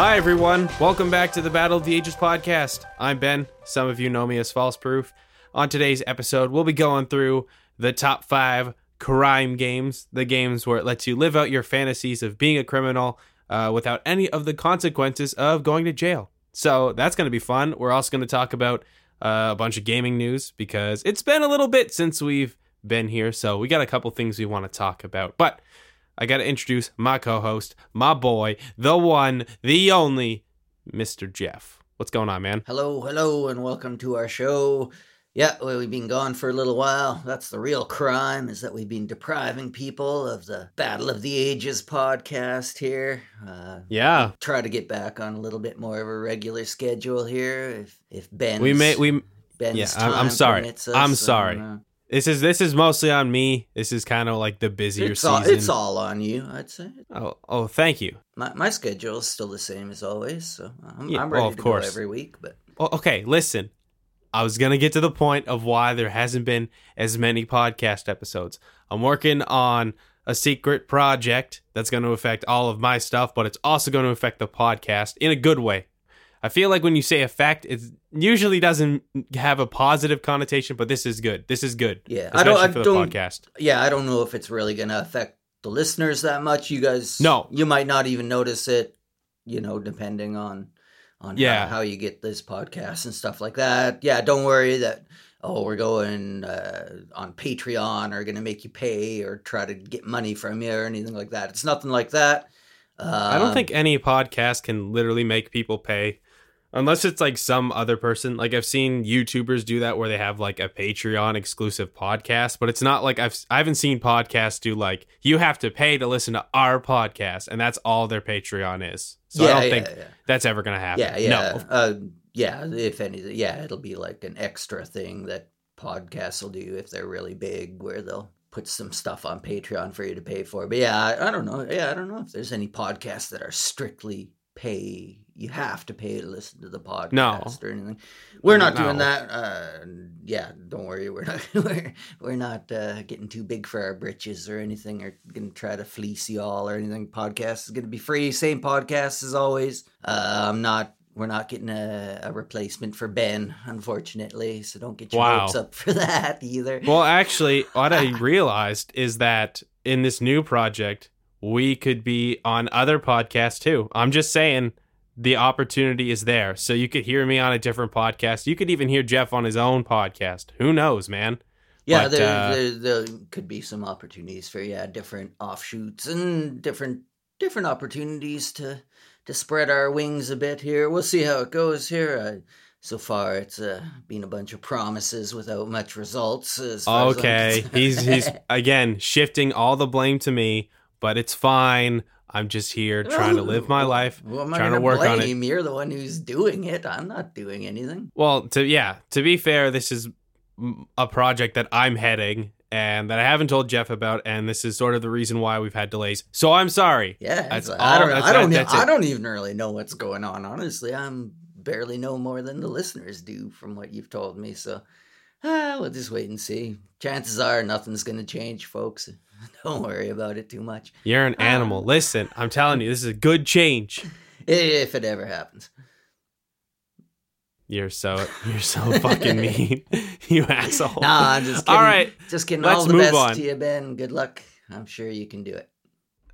Hi, everyone. Welcome back to the Battle of the Ages podcast. I'm Ben. Some of you know me as False Proof. On today's episode, we'll be going through the top five crime games, the games where it lets you live out your fantasies of being a criminal uh, without any of the consequences of going to jail. So that's going to be fun. We're also going to talk about uh, a bunch of gaming news because it's been a little bit since we've been here. So we got a couple things we want to talk about. But I got to introduce my co host, my boy, the one, the only, Mr. Jeff. What's going on, man? Hello, hello, and welcome to our show. Yeah, well, we've been gone for a little while. That's the real crime, is that we've been depriving people of the Battle of the Ages podcast here. Uh, Yeah. try to get back on a little bit more of a regular schedule here. If if Ben, We may, we, Ben's yeah, I'm- I'm sorry. us, I'm sorry. this is, this is mostly on me. This is kind of like the busier It's season. all, it's all on you, I'd say. Oh, oh, thank you. My my schedule is still the same as always, so I'm, Yeah, I'm well, ready of to course. go every week. But Well, okay, listen. I was going to get to the point of why there hasn't been as many podcast episodes. I'm working on a secret project that's going to affect all of my stuff, but it's also going to affect the podcast in a good way. I feel like when you say affect, it usually doesn't have a positive connotation, but this is good. This is good. Yeah, I don't- I don't- podcast. yeah, I don't know if it's really going to affect the listeners that much. You guys, No. you might not even notice it. You know, depending on on Yeah. how, how you get this podcast and stuff like that. Yeah, don't worry that. Oh, we're going uh, on Patreon or going to make you pay or try to get money from you or anything like that. It's nothing like that. I don't Um, think any podcast can literally make people pay unless it's like some other person. Like I've seen YouTubers do that where they have like a Patreon exclusive podcast, but it's not like I've I haven't seen podcasts do like you have to pay to listen to our podcast and that's all their Patreon is. So yeah, I don't yeah, think yeah. that's ever going to happen. Yeah, yeah, No. uh, yeah. If anything, yeah, it'll be like an extra thing that podcasts will do if they're really big, where they'll put some stuff on Patreon for you to pay for. But yeah, I, I don't know. Yeah, I don't know if there's any podcasts that are strictly pay. You have to pay to listen to the podcast No. or anything. We're not doing that. Uh, yeah, don't worry. We're not. We're, we're not uh, getting too big for our britches or anything, or gonna try to fleece y'all or anything. Podcast is gonna be free. Same podcast as always. Uh, I'm not. We're not getting a, a replacement for Ben, unfortunately. So don't get your Wow. hopes up for that either. Well, actually, what I realized is that in this new project, we could be on other podcasts too. I'm just saying the opportunity is there. So you could hear me on a different podcast. You could even hear Jeff on his own podcast. Who knows, man? Yeah, But, there, uh, there, there could be some opportunities for yeah different offshoots and different different opportunities to to spread our wings a bit here. We'll see how it goes here. Uh, so far, it's uh, been a bunch of promises without much results. As far as Okay. he's he's again shifting all the blame to me, but it's fine. I'm just here trying to live my life. Well, am I trying to work on it. You're the one who's doing it. I'm not doing anything. Well, to yeah, to be fair, this is a project that I'm heading and that I haven't told Jeff about, and this is sort of the reason why we've had delays. So I'm sorry. Yeah, That's all- I don't. that's- I don't. that's I don't even really know what's going on. Honestly, I'm barely know more than the listeners do from what you've told me. So, ah, we'll just wait and see. Chances are nothing's going to change, folks. Don't worry about it too much. You're an animal. Listen, I'm telling you, this is a good change. If it ever happens. You're so you're so fucking mean, you asshole. Nah, I'm just kidding. All right, just kidding. let's All the move best on. to you, Ben. Good luck. I'm sure you can do it.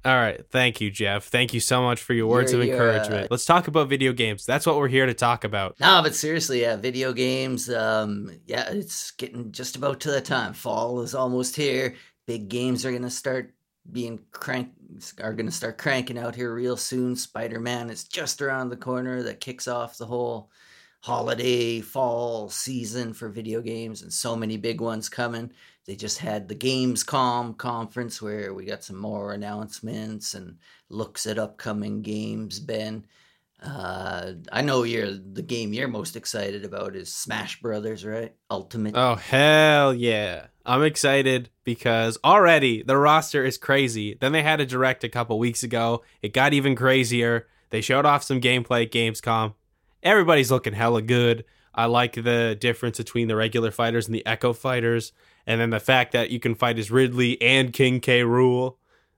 All right, thank you, Jeff. Thank you so much for your words You're- of encouragement. uh, Let's talk about video games. That's what we're here to talk about. No, but seriously, yeah, video games. Um, yeah, it's getting just about to the time. Fall is almost here. Big games are gonna start being crank are gonna start cranking out here real soon. Spider Man is just around the corner. That kicks off the whole holiday fall season for video games, and so many big ones coming. They just had the Gamescom conference where we got some more announcements and looks at upcoming games. Ben. Uh, I know you're the game you're most excited about is Smash Brothers, right? Ultimate. Oh hell yeah. I'm excited because already the roster is crazy. Then they had a direct a couple weeks ago. It got even crazier. They showed off some gameplay at Gamescom. Everybody's looking hella good. I like the difference between the regular fighters and the Echo fighters, and then the fact that you can fight as Ridley and King K. Rool.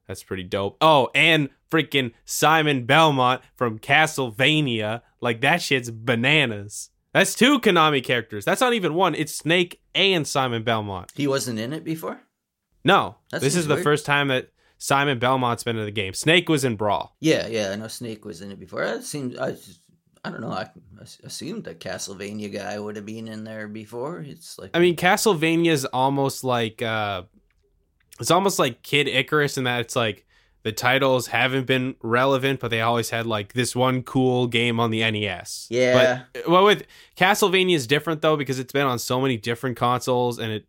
That's pretty dope. Oh, and freaking Simon Belmont from Castlevania. Like that shit's bananas. That's two Konami characters. That's not even one. It's Snake and Simon Belmont. He wasn't in it before. No, That this is the weird. first time that Simon Belmont's been in the game. Snake was in Brawl. Yeah, yeah, I know Snake was in it before. It seems I, I don't know. I, assumed that Castlevania guy would have been in there before. It's like I mean, Castlevania is almost like uh, it's almost like Kid Icarus in that it's like the titles haven't been relevant, but they always had like this one cool game on the NES. Yeah. But uh, well, with Castlevania is different though because it's been on so many different consoles and it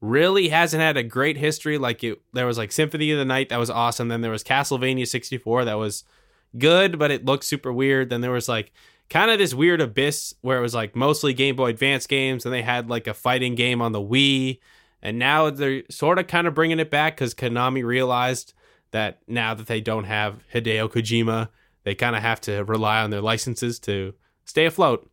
really hasn't had a great history. Like it, there was like Symphony of the Night that was awesome. Then there was Castlevania 64 that was good, but it looked super weird. Then there was like kind of this weird abyss where it was like mostly Game Boy Advance games, and they had like a fighting game on the Wii. And now they're sort of kind of bringing it back because Konami realized that now that they don't have Hideo Kojima, they kind of have to rely on their licenses to stay afloat.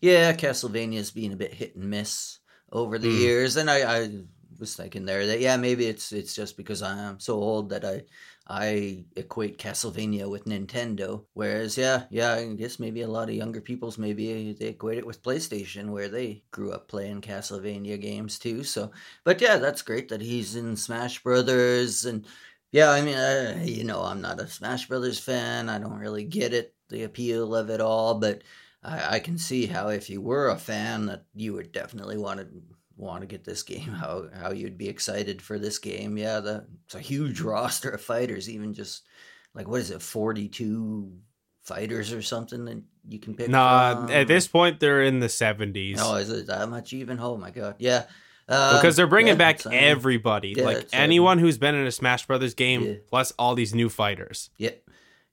yeah, Castlevania's been a bit hit and miss over the Mm. years, and I, I was thinking there that yeah, maybe it's it's just because I'm so old that I I equate Castlevania with Nintendo, whereas yeah, yeah, I guess maybe a lot of younger people's maybe they equate it with PlayStation, where they grew up playing Castlevania games too. So, but yeah, that's great that he's in Smash Brothers, and yeah, I mean, uh, you know, I'm not a Smash Brothers fan. I don't really get it, the appeal of it all, but I, I can see how if you were a fan, that you would definitely want to want to get this game. How how you'd be excited for this game. Yeah, the, it's a huge roster of fighters. Even just like what is it, forty two fighters or something that you can pick. Nah, from? at this point they're in the 70s. Oh, is it that much even? Oh my god, yeah. Um, because they're bringing yeah, back um, everybody, yeah, like um, anyone who's been in a Smash Brothers game, Yeah. plus all these new fighters. Yeah,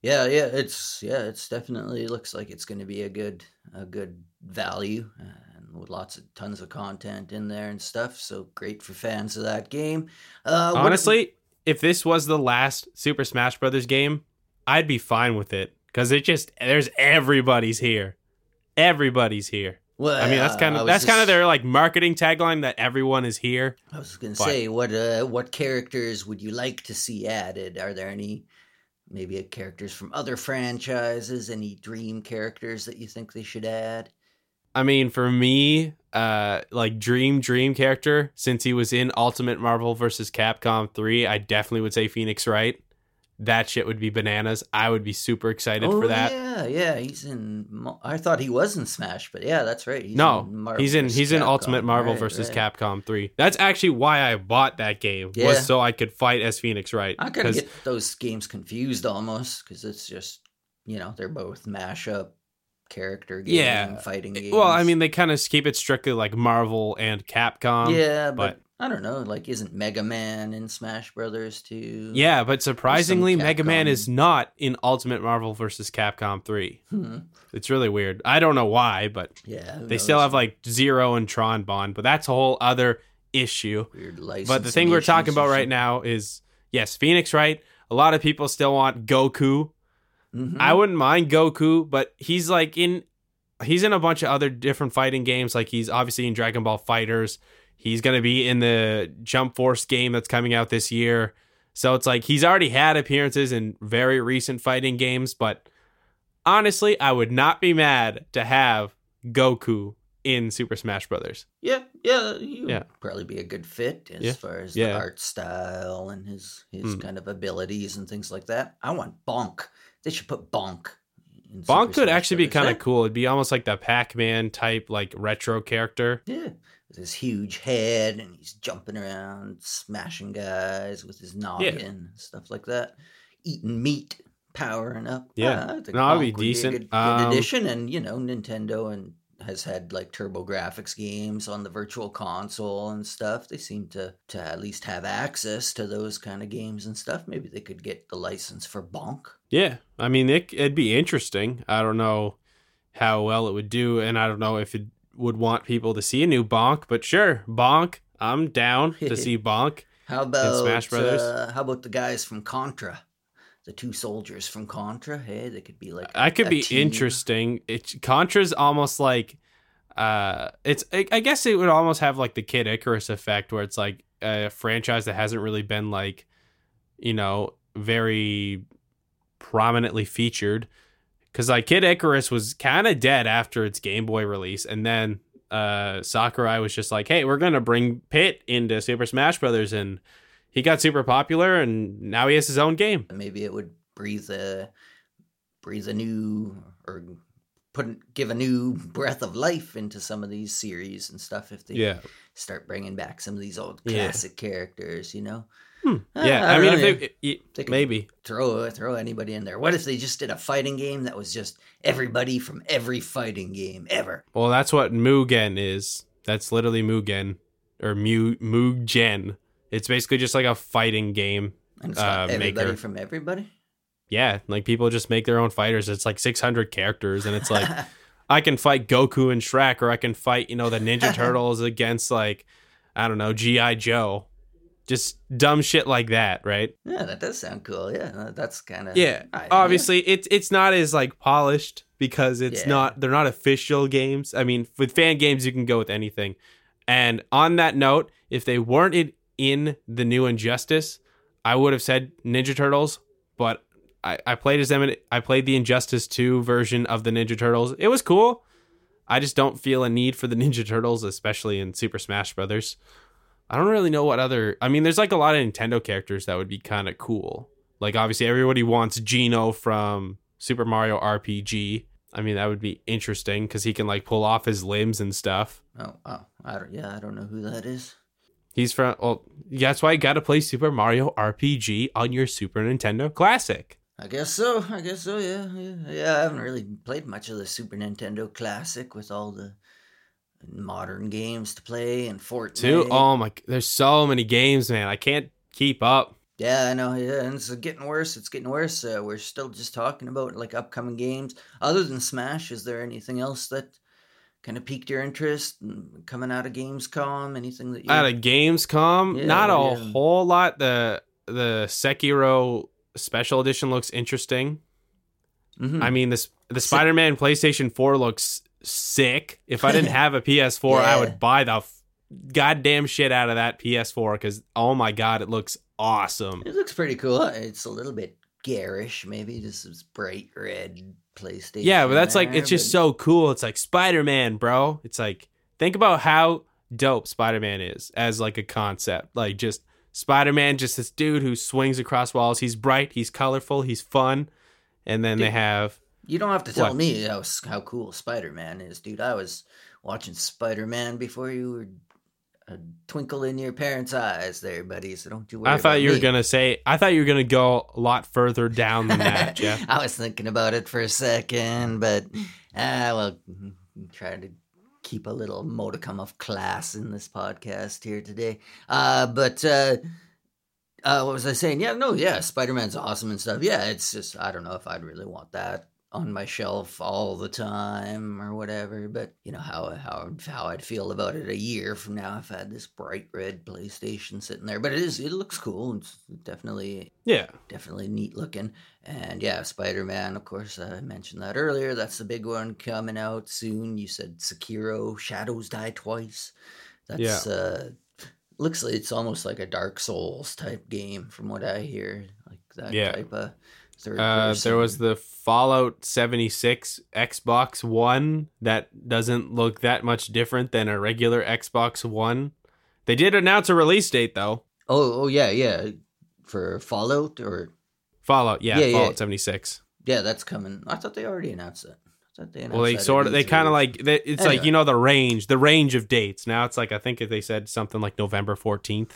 yeah, yeah. It's yeah, it's definitely looks like it's going to be a good a good value and with lots of tons of content in there and stuff. So great for fans of that game. Uh, Honestly, if this was the last Super Smash Brothers game, I'd be fine with it because it just there's everybody's here, everybody's here. well, I mean, that's kind of was that's kind of their like marketing tagline that everyone is here. I was going to say what uh, what characters would you like to see added? Are there any? Maybe uh, characters from other franchises, any dream characters that you think they should add? I mean, for me, uh, like Dream Dream character, since he was in Ultimate Marvel vs. Capcom 3, I definitely would say Phoenix Wright. That shit would be bananas. I would be super excited oh for that. yeah, yeah. He's in. I thought he was in Smash, but yeah, that's right. He's no, in Marvel he's in he's in Ultimate Marvel Right, versus right. Capcom 3. That's actually why I bought that game Yeah. was so I could fight as Phoenix Wright. I kind of get those games confused almost because it's just you know they're both mashup character game Yeah. fighting games. well, I mean, they kind of keep it strictly like Marvel and Capcom. yeah, but- but, I don't know. Like, isn't Mega Man in Smash Brothers too? Yeah, but surprisingly, Mega Man is not in Ultimate Marvel versus Capcom 3. Hmm. It's really weird. I don't know why, but yeah. they still have like Zero and Tron Bonne, but that's a whole other issue. weird license. But the thing we're talking about right now is yes, Phoenix Wright. A lot of people still want Goku. Mm-hmm. I wouldn't mind Goku, but he's like in he's in a bunch of other different fighting games. Like he's obviously in Dragon Ball FighterZ. He's gonna be in the Jump Force game that's coming out this year. So it's like he's already had appearances in very recent fighting games, but honestly, I would not be mad to have Goku in Super Smash Brothers. Yeah, yeah, he would Yeah. probably be a good fit as Yeah. far as Yeah. the art style and his his Hmm. kind of abilities and things like that. I want Bonk. They should put Bonk. in Bonk Super could Smash actually be kind of cool. It'd be almost like the Pac-Man type, like retro character. Yeah, with his huge head and he's jumping around, smashing guys with his noggin and stuff like that. Eating meat, powering up. Yeah. I think No, that'd be Bonk would decent. a good, good Um, addition, and you know, Nintendo and has had like TurboGrafx games on the Virtual Console and stuff. They seem to to at least have access to those kind of games and stuff. Maybe they could get the license for Bonk. Yeah, I mean it, it'd be interesting. I don't know how well it would do, and I don't know if it would want people to see a new Bonk. But sure, Bonk, I'm down to see Bonk. How about Smash Brothers? Uh, how about the guys from Contra? The two soldiers from Contra. Hey, they could be like I could be team. interesting. It, Contra's almost like uh, it's I, I guess it would almost have like the Kid Icarus effect, where it's like a franchise that hasn't really been like, you know, very prominently featured. Because like Kid Icarus was kind of dead after its Game Boy release, and then uh, Sakurai was just like, "Hey, we're gonna bring Pit into Super Smash Brothers," and he got super popular, and now he has his own game. Maybe it would breathe a breathe a new or put give a new breath of life into some of these series and stuff if they Yeah, start bringing back some of these old Yeah. classic characters. You know, Hmm. Uh, yeah. I I, mean, if they, They maybe throw throw anybody in there. What if they just did a fighting game that was just everybody from every fighting game ever? Well, that's what Mugen is. That's literally Mugen or Mu Mugen. It's basically just like a fighting game. And it's Uh, everybody maker. from everybody. Yeah, like people just make their own fighters. It's like 600 characters, and it's like I can fight Goku and Shrek, or I can fight you know the Ninja Turtles against like I don't know GI Joe. Just dumb shit like that, right? yeah, that does sound cool. Yeah, that's kind of Yeah. Obviously, it's it's not as like polished because it's Yeah. not they're not official games. I mean, with fan games, you can go with anything. And on that note, if they weren't in, the new Injustice, I would have said Ninja Turtles. But I, I played as them. I played the Injustice Two version of the Ninja Turtles. It was cool. I just don't feel a need for the Ninja Turtles, especially in Super Smash Brothers. I don't really know what other. I mean, there's like a lot of Nintendo characters that would be kind of cool. Like obviously everybody wants Geno from Super Mario RPG. I mean, that would be interesting because he can like pull off his limbs and stuff. Oh, oh, I don't. Yeah, I don't know who that is. He's from. Well, that's why you got to play Super Mario RPG on your Super Nintendo Classic. I guess so. I guess so. Yeah, yeah, yeah. I haven't really played much of the Super Nintendo Classic with all the modern games to play and Fortnite. Too. Oh my! There's so many games, man. I can't keep up. Yeah, I know. Yeah, and it's getting worse. It's getting worse. Uh, we're still just talking about like upcoming games. Other than Smash, is there anything else that kind of piqued your interest coming out of Gamescom? Anything that you? At a Gamescom, Yeah, not a yeah. whole lot. The the Sekiro special edition looks interesting. Mhm. I mean, this the Spider Man PlayStation 4 looks sick. If I didn't have a PS4, I would buy the f- goddamn shit out of that PS4 because oh my god, it looks awesome. It looks pretty cool. It's a little bit garish, maybe just this bright red PlayStation. Yeah, but that's like it's just so cool. It's like Spider Man, bro. It's like think about how dope Spider Man is as like a concept. Like just Spider Man, just this dude who swings across walls. He's bright, he's colorful, he's fun. And then they have You don't have to tell What? me how how cool Spider Man is, dude. I was watching Spider Man before you were a twinkle in your parents' eyes, there, buddy. So don't you worry. I thought you were me. gonna say I thought you were gonna go a lot further down than that, Jeff. I was thinking about it for a second, but ah, well, try to keep a little modicum of class in this podcast here today. Uh, but uh, uh, what was I saying? Yeah, no, yeah, Spider Man's awesome and stuff. Yeah, it's just I don't know if I'd really want that on my shelf all the time or whatever. But you know how how how I'd feel about it a year from now if I had this bright red PlayStation sitting there. But it is it looks cool. It's definitely Yeah. definitely neat looking. And yeah, Spider Man, of course, I mentioned that earlier. That's the big one coming out soon. You said Sekiro, Shadows Die Twice. That's uh looks like it's almost like a Dark Souls type game from what I hear. Like that Yeah. type of third Uh, there was the Fallout 76 Xbox One that doesn't look that much different than a regular Xbox One. They did announce a release date though. Oh, oh yeah, yeah. For Fallout or Fallout, yeah, Yeah, yeah. Fallout 76. yeah, that's coming. I thought they already announced it. They announced Well, they sort of they kind of like they, it's like you know the range, the range of dates. Now it's like I think they said something like November 14th.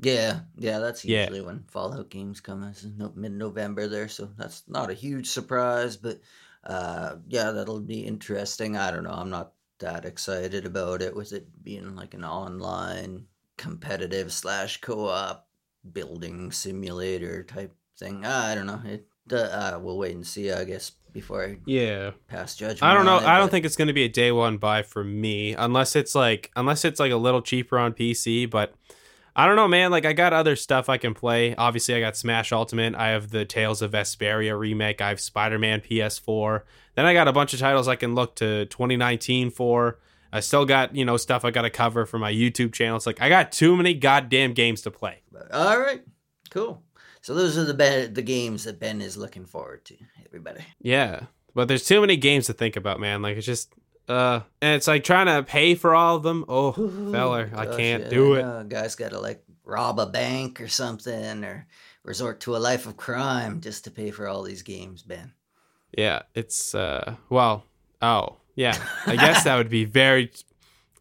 Yeah, yeah, that's Yeah. usually when Fallout games come. No, mid-November there, so that's not a huge surprise. But uh, yeah, that'll be interesting. I don't know. I'm not that excited about it. With it being like an online competitive slash co-op building simulator type thing. I don't know. It. Uh, we'll wait and see. I guess before I Yeah. pass judgment. I don't know. it, I don't but- think it's going to be a day one buy for me unless it's like unless it's like a little cheaper on PC, but I don't know, man. Like I got other stuff I can play. Obviously, I got Smash Ultimate. I have the Tales of Vesperia remake. I have Spider-Man PS4. Then I got a bunch of titles I can look to 2019 for. I still got, you know, stuff I got to cover for my YouTube channel. It's like I got too many goddamn games to play. All right, cool. So those are the ben, the games that Ben is looking forward to. Everybody. Yeah, but there's too many games to think about, man. Like it's just, uh, and it's like trying to pay for all of them. Oh, feller, I can't yeah, do it. no, guys got to like rob a bank or something, or resort to a life of crime just to pay for all these games, Ben. Yeah, it's uh, well, oh yeah, I guess that would be very.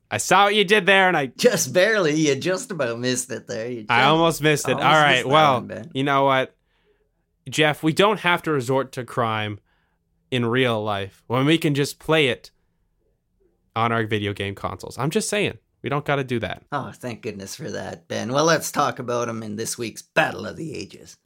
I saw what you did there, and I Just barely, you just about missed it there. You I almost missed it. almost All right, well, one, you know what, Jeff, we don't have to resort to crime in real life when we can just play it on our video game consoles. I'm just saying, we don't got to do that. Oh, thank goodness for that, Ben. Well, let's talk about them in this week's Battle of the Ages.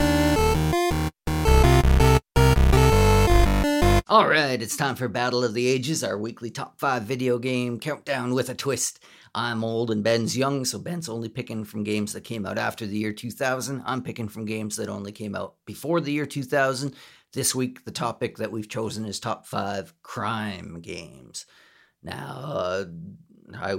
All right, it's time for Battle of the Ages, our weekly top five video game countdown with a twist. I'm old and Ben's young, so Ben's only picking from games that came out after the year 2000. I'm picking from games that only came out before the year 2000. This week, the topic that we've chosen is top five crime games. Now, uh, I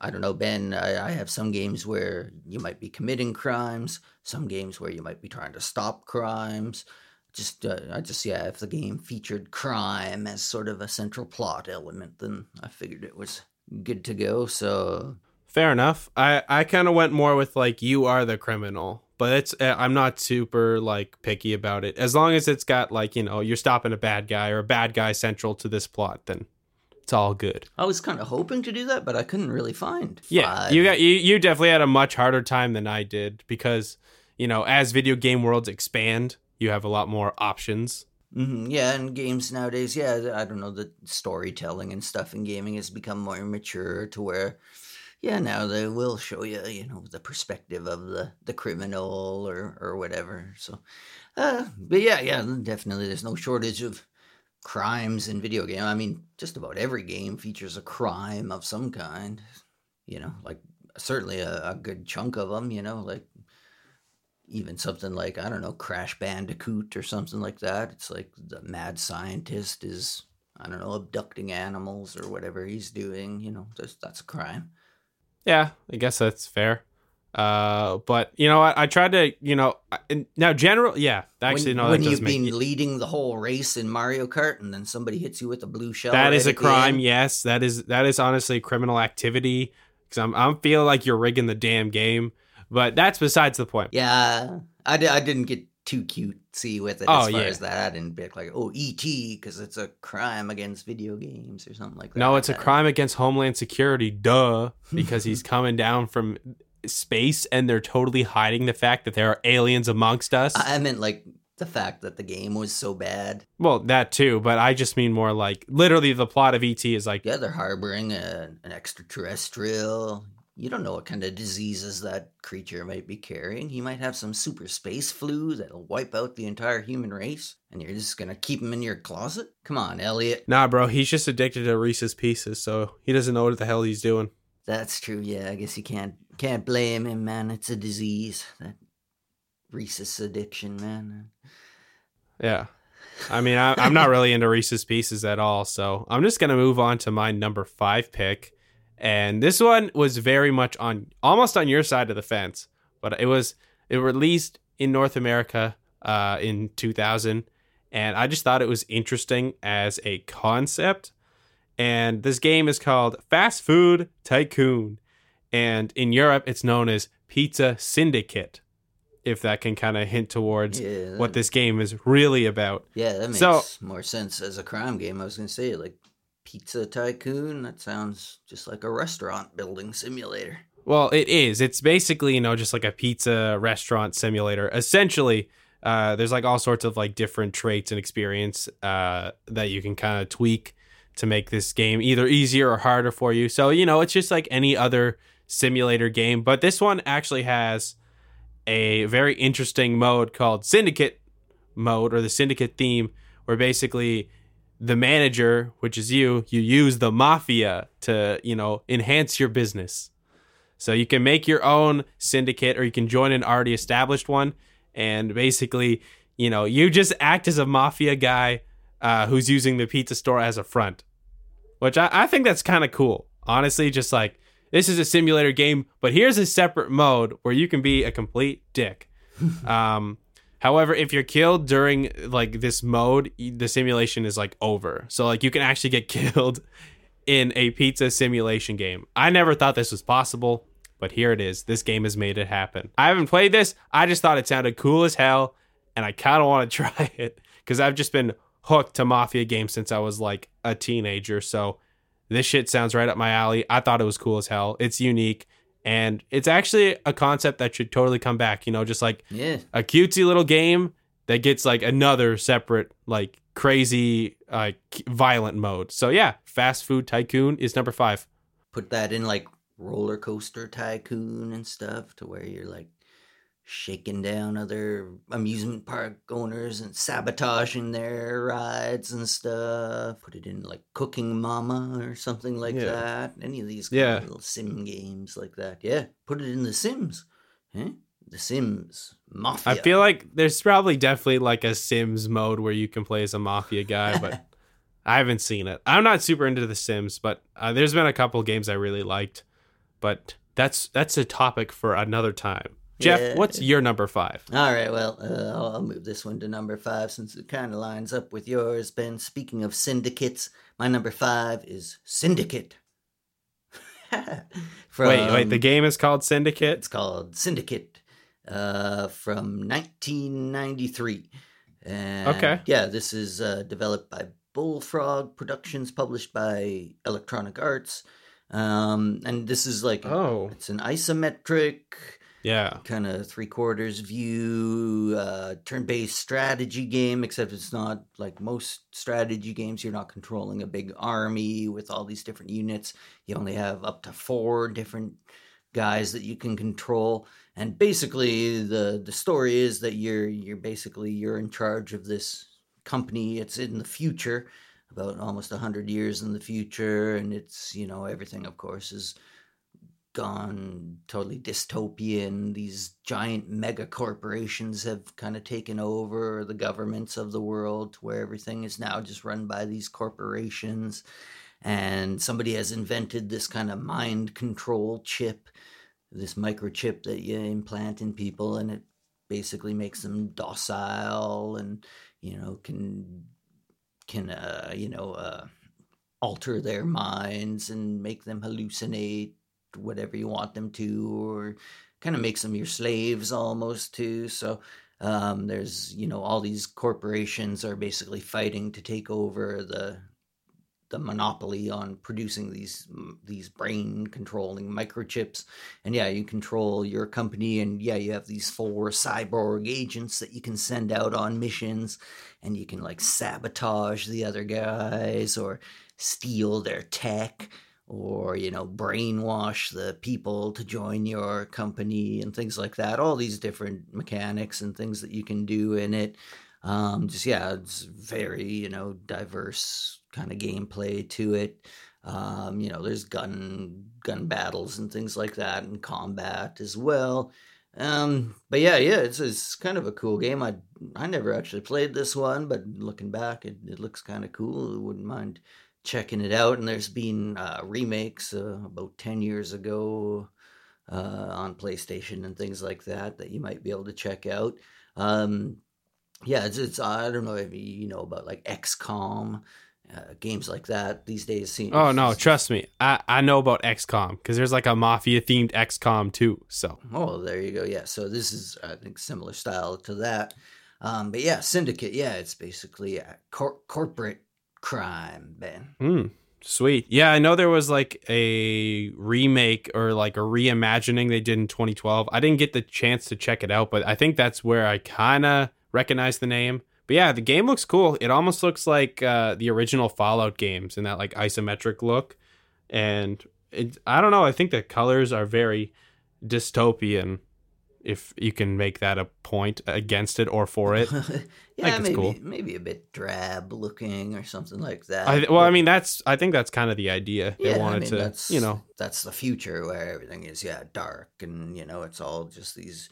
I don't know, Ben. I, I have some games where you might be committing crimes, some games where you might be trying to stop crimes. Just, uh, I just, yeah, if the game featured crime as sort of a central plot element, then I figured it was good to go. So, Fair enough. I I kind of went more with like you are the criminal, but it's uh, I'm not super like picky about it. As long as it's got like you know you're stopping a bad guy or a bad guy central to this plot, then it's all good. I was kind of hoping to do that, but I couldn't really find. Yeah, five. you got you you definitely had a much harder time than I did because you know as video game worlds expand, you have a lot more options. hmm Yeah, and games nowadays, yeah, I don't know, the storytelling and stuff in gaming has become more mature to where, yeah, now they will show you, you know, the perspective of the the criminal or or whatever. So, uh, but yeah, yeah, definitely, there's no shortage of crimes in video game. I mean, just about every game features a crime of some kind. You know, like certainly a, a good chunk of them. You know, like even something like I don't know Crash Bandicoot or something like that. It's like the mad scientist is I don't know abducting animals or whatever he's doing. You know, that's that's a crime. Yeah, I guess that's fair. Uh, but you know what? I tried to, you know, I- now general, yeah, actually, when, no, when you've been leading the whole race in Mario Kart and then somebody hits you with a blue shell. that right is a crime. end. Yes, that is that is honestly criminal activity because I'm I'm feeling like you're rigging the damn game. But that's besides the point. Yeah, I, I didn't get too cutesy with it Oh, as far yeah. as that. I didn't pick like, oh, ET, because it's a crime against video games or something like that. No, it's a I- crime against Homeland Security, duh, because he's coming down from space and they're totally hiding the fact that there are aliens amongst us. I meant like the fact that the game was so bad. well, that too, but I just mean more like literally the plot of ET is like Yeah, they're harboring a, an extraterrestrial. You don't know what kind of diseases that creature might be carrying. He might have some super space flu that'll wipe out the entire human race, and you're just gonna keep him in your closet? Come on, Elliot. Nah, bro, he's just addicted to Reese's Pieces, so he doesn't know what the hell he's doing. That's true. Yeah, I guess you can't can't blame him, man. It's a disease that Reese's addiction, man. Yeah. I mean, I, I'm not really into Reese's Pieces at all, so I'm just to move on to my number five pick. And this one was very much on almost on your side of the fence, but it was it released in North America uh, in 2000, and I just thought it was interesting as a concept. And this game is called Fast Food Tycoon, and in Europe it's known as Pizza Syndicate. If that can kind of hint towards Yeah, what this game is really about. Yeah, that makes So- more sense as a crime game. I was gonna say like Pizza Tycoon. That sounds just like a restaurant building simulator. Well, it is. It's basically, you know, just like a pizza restaurant simulator. Essentially, uh, there's like all sorts of like different traits and experience uh, that you can kind of tweak to make this game either easier or harder for you. So, you know, it's just like any other simulator game. But this one actually has a very interesting mode called Syndicate mode or the Syndicate theme, where basically the manager, which is you, you use the mafia to, you know, enhance your business. So you can make your own syndicate or you can join an already established one. And basically, you know, you just act as a mafia guy uh, who's using the pizza store as a front, which I, I think that's kind of cool, Honestly, just like this is a simulator game, but here's a separate mode where you can be a complete dick. um, however, if you're killed during like this mode, the simulation is like over. So like you can actually get killed in a pizza simulation game. I never thought this was possible, but here it is. This game has made it happen. I haven't played this. I just thought it sounded cool as hell, and I kind of want to try it because I've just been hooked to Mafia games since I was like a teenager. So this shit sounds right up my alley. I thought it was cool as hell. It's unique. And it's actually a concept that should totally come back, you know, just like Yeah. a cutesy little game that gets like another separate, like crazy, uh, violent mode. So yeah, Fast Food Tycoon is number five. Put that in like roller coaster tycoon and stuff to where you're like shaking down other amusement park owners and sabotaging their rides and stuff. Put it in like Cooking Mama or something like Yeah. that. Any of these Yeah. kind of little sim games like that. Yeah. Put it in The Sims. Huh? The Sims. Mafia. I feel like there's probably definitely like a Sims mode where you can play as a mafia guy, but I haven't seen it. I'm not super into the Sims, but uh, there's been a couple games I really liked. But that's that's a topic for another time. Jeff, Yeah. what's your number five? All right, well, uh, I'll, I'll move this one to number five since it kind of lines up with yours, Ben. Speaking of syndicates, my number five is Syndicate. From, wait, wait. The game is called Syndicate. It's called Syndicate uh, from 1993. And Okay. Yeah, this is uh, developed by Bullfrog Productions, published by Electronic Arts. Um, and this is like, Oh, it's an isometric yeah. kind of three quarters view, uh, turn based strategy game, except it's not like most strategy games. You're not controlling a big army with all these different units. You only have up to four different guys that you can control. And basically, the the story is that you're you're basically you're in charge of this company. It's in the future, about almost a hundred years in the future, and it's you know everything. Of course, is gone totally dystopian. These giant mega corporations have kind of taken over the governments of the world, to where everything is now just run by these corporations. And somebody has invented this kind of mind control chip, this microchip that you implant in people, and it basically makes them docile and you know can can uh, you know uh, alter their minds and make them hallucinate whatever you want them to or kind of makes them your slaves almost too. So um, there's you know all these corporations are basically fighting to take over the the monopoly on producing these these brain controlling microchips. And yeah you control your company and yeah you have these four cyborg agents that you can send out on missions and you can like sabotage the other guys or steal their tech or you know brainwash the people to join your company and things like that. All these different mechanics and things that you can do in it. Um just yeah it's very you know diverse kind of gameplay to it. Um you know there's gun gun battles and things like that and combat as well. Um but yeah yeah it's it's kind of a cool game. I i never actually played this one but looking back it, it looks kind of cool. I wouldn't mind checking it out. And there's been uh, remakes uh, about 10 years ago uh, on PlayStation and things like that that you might be able to check out. Um, yeah, it's, it's I don't know if you know about like XCOM. Uh, games like that these days seem Oh no, trust me. I, I know about XCOM because there's like a mafia themed XCOM too. So Oh, there you go. Yeah. So this is, I think, similar style to that. Um, but yeah, Syndicate. Yeah, it's basically a cor- corporate crime, Ben. Hmm. Sweet. Yeah, I know there was like a remake or like a reimagining they did in 2012. I didn't get the chance to check it out, but I think that's where I kind of recognize the name. But yeah, the game looks cool. It almost looks like uh, the original Fallout games in that like isometric look. And it, I don't know. I think the colors are very dystopian, if you can make that a point against it or for it. yeah, maybe cool. maybe a bit drab looking or something like that. I, well, I mean, that's I think that's kind of the idea. They yeah, I wanted mean, to, that's you know, that's the future where everything is yeah dark and you know it's all just these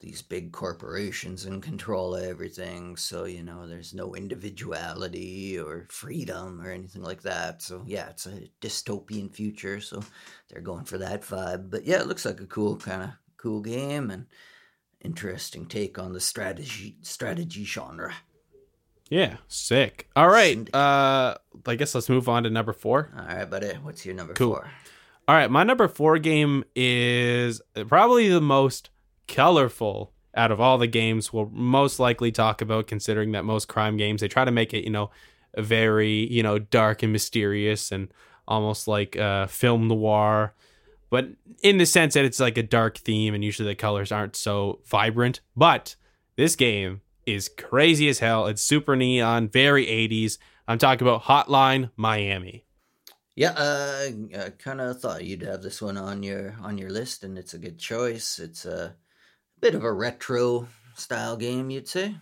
these big corporations in control of everything. So, you know, there's no individuality or freedom or anything like that. So, yeah, it's a dystopian future. So, they're going for that vibe. But yeah, it looks like a cool kind of cool game and interesting take on the strategy strategy genre. Yeah, sick. All right. Uh I guess let's move on to number 4. All right, buddy. What's your number Cool. 4? All right, my number 4 game is probably the most colorful out of all the games we'll most likely talk about considering that most crime games they try to make it, you know, very, you know, dark and mysterious and almost like uh film noir but in the sense that it's like a dark theme and usually the colors aren't so vibrant. But this game is crazy as hell. It's super neon, very 80s. I'm talking about Hotline Miami. Yeah, uh, I kind of thought you'd have this one on your on your list, and it's a good choice. It's a bit of a retro style game, you'd say.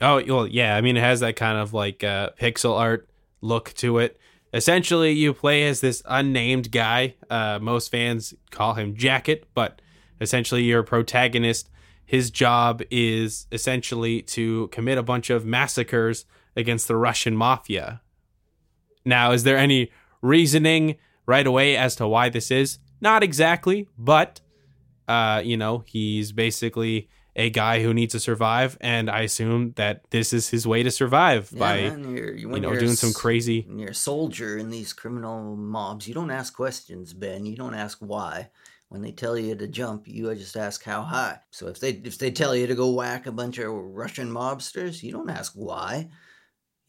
Oh, well, yeah. I mean, it has that kind of like uh, pixel art look to it. Essentially, you play as this unnamed guy. Uh, most fans call him Jacket, but essentially, your protagonist. His job is essentially to commit a bunch of massacres against the Russian mafia. Now, is there any reasoning right away as to why this is? Not exactly, but uh, you know, he's basically a guy who needs to survive, and I assume that this is his way to survive Yeah, by man, you're, you when know doing some crazy. When you're a soldier in these criminal mobs, you don't ask questions, Ben. You don't ask why. When they tell you to jump, you just ask how high. So if they if they tell you to go whack a bunch of Russian mobsters, you don't ask why.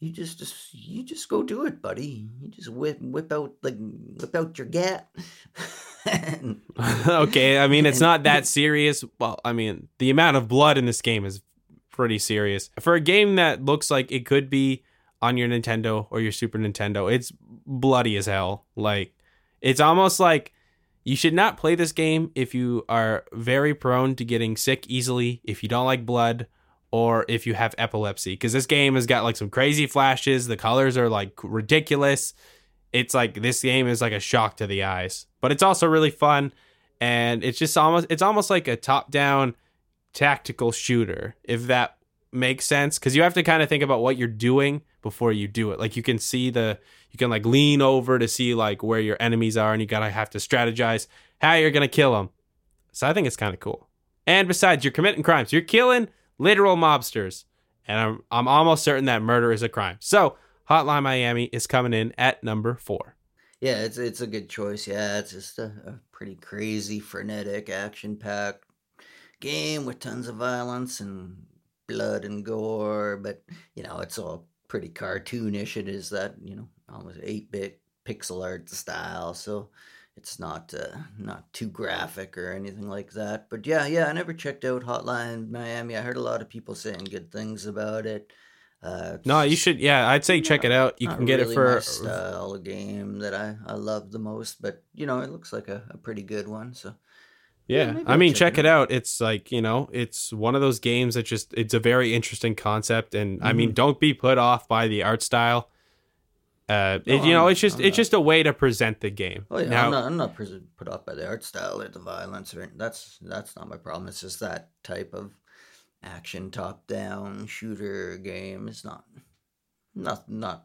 You just, just you just go do it, buddy. You just whip whip out like whip out your gat. Okay, I mean it's not that serious. Well, I mean the amount of blood in this game is pretty serious for a game that looks like it could be on your Nintendo or your Super Nintendo. It's bloody as hell. Like it's almost like you should not play this game if you are very prone to getting sick easily, if you don't like blood, or if you have epilepsy. Because this game has got like some crazy flashes. The colors are like ridiculous. It's like this game is like a shock to the eyes, but it's also really fun. And it's just almost it's almost like a top down tactical shooter, if that makes sense. Because you have to kind of think about what you're doing before you do it. Like you can see the you can like lean over to see like where your enemies are, and you gotta have to strategize how you're gonna kill them. So I think it's kind of cool. And besides, you're committing crimes. You're killing literal mobsters, and I'm I'm almost certain that murder is a crime. So Hotline Miami is coming in at number four. Yeah, it's it's a good choice. Yeah, it's just a, a pretty crazy, frenetic, action-packed game with tons of violence and blood and gore. But you know, it's all pretty cartoonish. It is that you know almost eight-bit pixel art style, so it's not uh, not too graphic or anything like that. But yeah, yeah, I never checked out Hotline Miami. I heard a lot of people saying good things about it. Uh, No, you should. Yeah, I'd say check it out. You can get really it for my style game that I, I love the most, but you know it looks like a, a pretty good one. So yeah, Yeah, I mean, check check it it out. It's like you know, it's one of those games that just it's a very interesting concept, and I mean, Mhm. don't be put off by the art style. Uh, No, it, you know, I'm- it's just I'm it's not. just a way to present the game. oh yeah, now, I'm not I'm not pres- put off by the art style or the violence or that's that's not my problem. It's just that type of action top down shooter game is not not not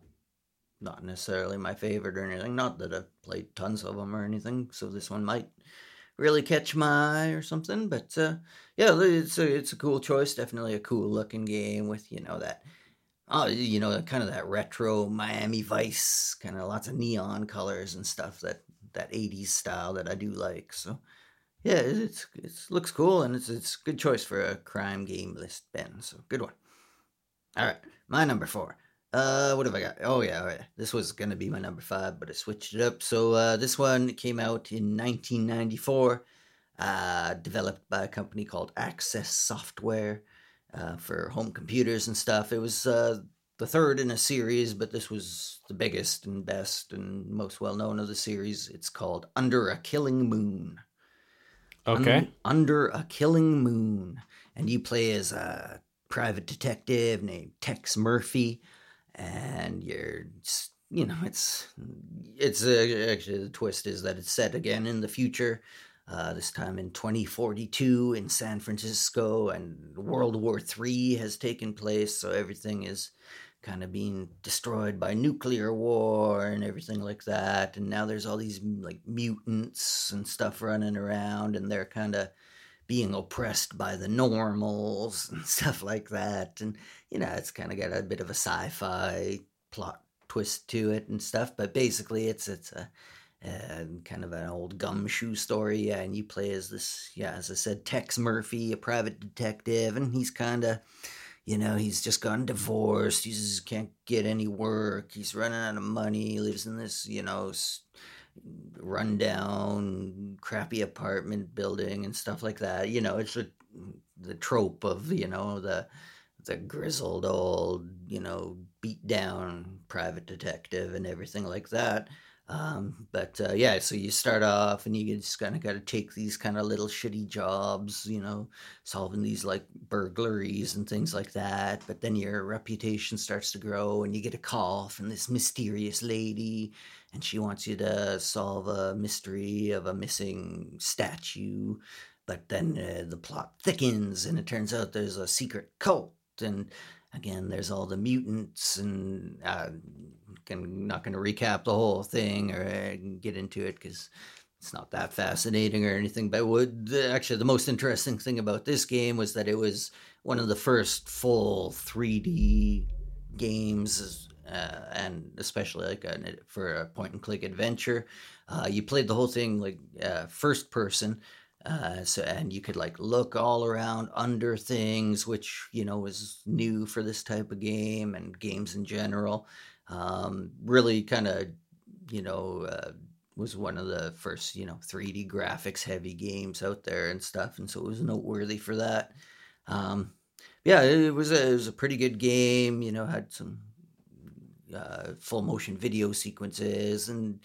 not necessarily my favorite or anything. Not that I've played tons of them or anything. So this one might really catch my eye or something. But uh, yeah, it's a it's a cool choice. Definitely a cool looking game with you know that. Oh, you know, kind of that retro Miami Vice, kind of lots of neon colors and stuff. That that '80s style that I do like. So, yeah, it- it's it's looks cool and it's it's a good choice for a crime game list, Ben. So good one. All right, my number four. Uh, what have I got? Oh yeah, all right. This was gonna be my number five, but I switched it up. So uh, this one came out in 1994, uh, developed by a company called Access Software uh, for home computers and stuff. It was uh, the third in a series, but this was the biggest and best and most well known of the series. It's called Under a Killing Moon. Okay, Un- under a killing moon, and you play as a private detective named Tex Murphy, and you're, you know, it's it's uh, actually the twist is that it's set again in the future. uh, this time in 2042 in San Francisco, and World War III has taken place, so everything is kind of being destroyed by nuclear war and everything like that. And now there's all these like mutants and stuff running around, and they're kind of being oppressed by the normals and stuff like that. And you know, it's kind of got a bit of a sci-fi plot twist to it and stuff. But basically, it's it's a uh, kind of an old gumshoe story. Yeah, and you play as this, yeah, as I said, Tex Murphy, a private detective, and he's kind of, you know, he's just gotten divorced. He just can't get any work. He's running out of money. He lives in this, you know, rundown, crappy apartment building and stuff like that. You know, it's a, the trope of you know the the grizzled old, you know, beat down private detective and everything like that. Um, but uh, yeah, so you start off and you just kind of got to take these kind of little shitty jobs, you know, solving these like burglaries and things like that. But then your reputation starts to grow and you get a call from this mysterious lady and she wants you to solve a mystery of a missing statue. But then uh, the plot thickens and it turns out there's a secret cult and again there's all the mutants and uh, I'm not going to recap the whole thing or uh, get into it because it's not that fascinating or anything. But what actually the most interesting thing about this game was that it was one of the first full 3D games, uh, and especially like a, for a point and click adventure. Uh, you played the whole thing like uh, first person. Uh, so and you could like look all around under things, which you know was new for this type of game and games in general. Um, really kind of, you know, uh, was one of the first, you know, 3D graphics heavy games out there and stuff, and so it was noteworthy for that. Um, yeah, it was a it was a pretty good game. You know, had some uh, full motion video sequences and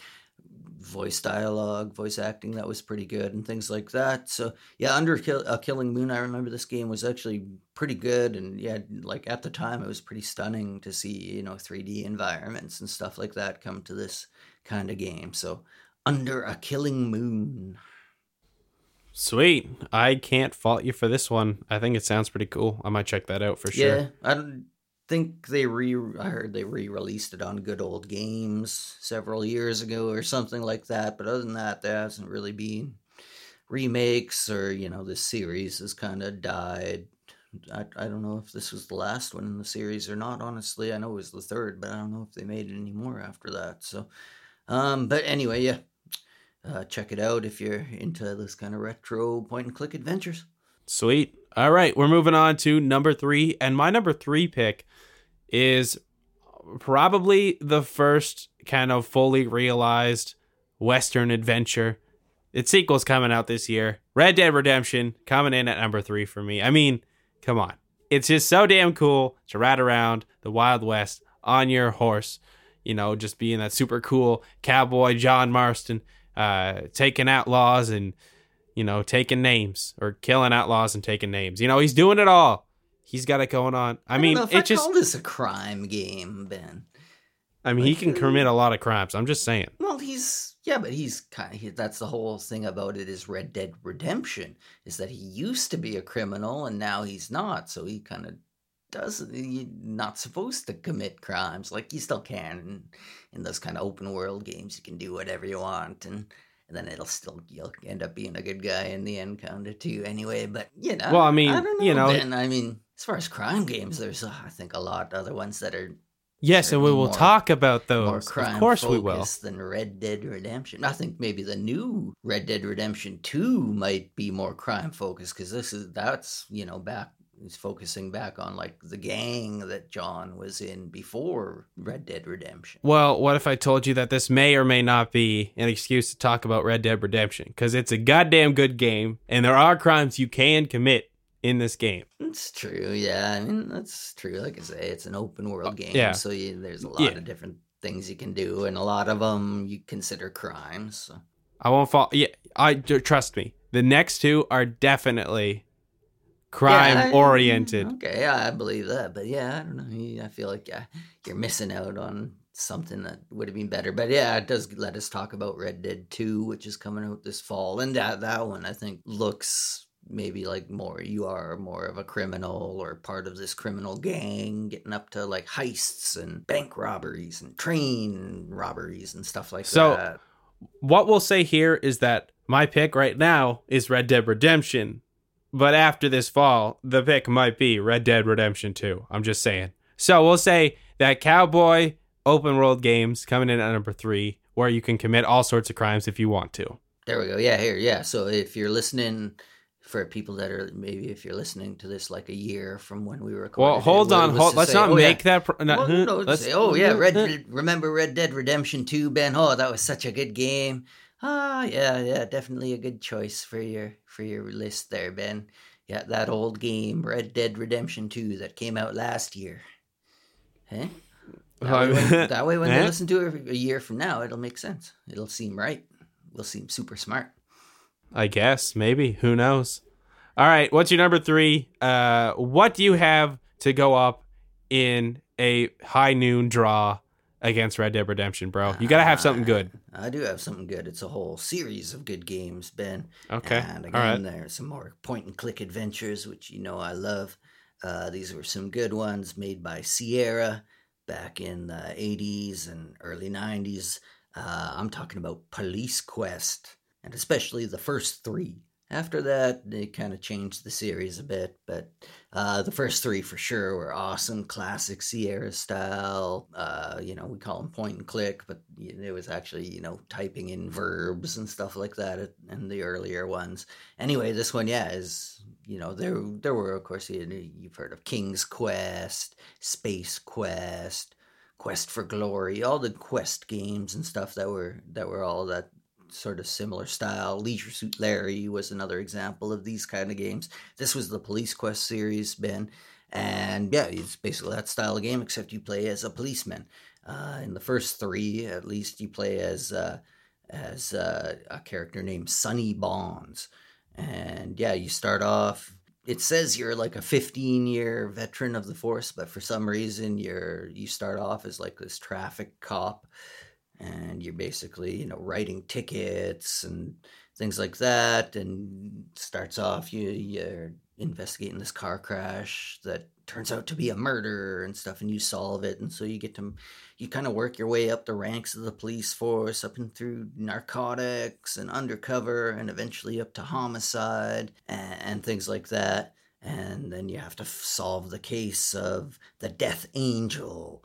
voice dialogue, voice acting that was pretty good, and things like that. So yeah, under Kill, uh, Killing Moon, I remember this game was actually pretty good, and yeah, like at the time, it was pretty stunning to see you know 3D environments and stuff like that come to this kind of game. So under a Killing Moon. Sweet. I can't fault you for this one. I think it sounds pretty cool. I might check that out for sure. Yeah, I don't think they re I heard they re-released it on Good Old Games several years ago or something like that. But other than that, there hasn't really been remakes or you know this series has kind of died. I I don't know if this was the last one in the series or not. Honestly, I know it was the third, but I don't know if they made it anymore after that. So, um, but anyway, yeah. Uh, check it out if you're into this kind of retro point and click adventures. Sweet. All right, we're moving on to number three, and my number three pick is probably the first kind of fully realized Western adventure. Its sequel's coming out this year. Red Dead Redemption coming in at number three for me. I mean, come on. It's just so damn cool to ride around the Wild West on your horse. You know, just being that super cool cowboy John Marston, uh, taking outlaws and, you know, taking names or killing outlaws and taking names. You know, he's doing it all He's got it going on. I, I mean, it I just call this a crime game, Ben. I mean, like, he can commit a lot of crimes. I'm just saying. Well, he's yeah, but he's kind of he, that's the whole thing about it is Red Dead Redemption is that he used to be a criminal and now he's not. So he kind of doesn't. He's not supposed to commit crimes. Like you still can in, in those kind of open world games. You can do whatever you want and and then it'll still you'll end up being a good guy in the end, kind of too. Anyway, but you know, well, I mean, I know, you know, ben, I mean, as far as crime games, there's uh, I think a lot other ones that are. Yes, and we will more, talk about those. More crime of course, we will. Than Red Dead Redemption. I think maybe the new Red Dead Redemption Two might be more crime focused because this is that's you know back he's focusing back on like the gang that John was in before Red Dead Redemption. Well, what if I told you that this may or may not be an excuse to talk about Red Dead Redemption? Because it's a goddamn good game, and there are crimes you can commit in this game. It's true, yeah. I mean, that's true. Like I say, it's an open world uh, game, yeah. so you, there's a lot Yeah. of different things you can do, and a lot of them you consider crimes. So. I won't fall. Yeah, I trust me. The next two are definitely crime Yeah, oriented. Okay, yeah, I believe that, but yeah, I don't know. I feel like yeah, you're missing out on something that would have been better. But yeah, it does let us talk about Red Dead 2, which is coming out this fall. And that, that one, I think, looks maybe like more you are more of a criminal or part of this criminal gang getting up to like heists and bank robberies and train robberies and stuff like So- that. So what we'll say here is that my pick right now is Red Dead Redemption. But after this fall, the pick might be Red Dead Redemption 2. I'm just saying. So we'll say that cowboy open world games coming in at number three, where you can commit all sorts of crimes if you want to. There we go. Yeah, here. Yeah. So if you're listening for people that are maybe if you're listening to this like a year from when we recorded. Well, hold it on. Hold, let's say, not oh, yeah. make that. Pro- not, Well, no, let's say, oh yeah, Red, Red. Remember Red Dead Redemption Two, Ben? Oh, that was such a good game. Ah, yeah, yeah, definitely a good choice for your for your list there, Ben. Yeah, that old game, Red Dead Redemption Two, that came out last year. Huh? That way, when, that way when they listen to it a year from now, it'll make sense. It'll seem right. We'll seem super smart. I guess maybe who knows. All right, what's your number three? Uh, what do you have to go up in a high noon draw against Red Dead Redemption, bro? You gotta have something good. I do have something good. It's a whole series of good games, Ben. Okay, And again, right. there's some more point and click adventures, which you know I love. Uh, these were some good ones made by Sierra back in the 80s and early 90s. Uh, I'm talking about Police Quest, and especially the first three. After that, they kind of changed the series a bit, but uh, the first three for sure were awesome, classic Sierra style. Uh, you know, we call them point and click, but it was actually you know typing in verbs and stuff like that in the earlier ones. Anyway, this one, yeah, is you know there there were of course you, you've heard of King's Quest, Space Quest, Quest for Glory, all the Quest games and stuff that were that were all that sort of similar style. Leisure Suit Larry was another example of these kind of games. This was the Police Quest series, Ben. And yeah, it's basically that style of game, except you play as a policeman. Uh, in the first three, at least, you play as uh, as uh, a character named Sonny Bonds. And yeah, you start off. It says you're like a 15 year veteran of the force, but for some reason you're you start off as like this traffic cop, and you're basically you know writing tickets and things like that. And starts off you you're investigating this car crash that turns out to be a murder and stuff, and you solve it, and so you get to you kind of work your way up the ranks of the police force, up and through narcotics and undercover, and eventually up to homicide and, and things like that. And then you have to solve the case of the Death Angel.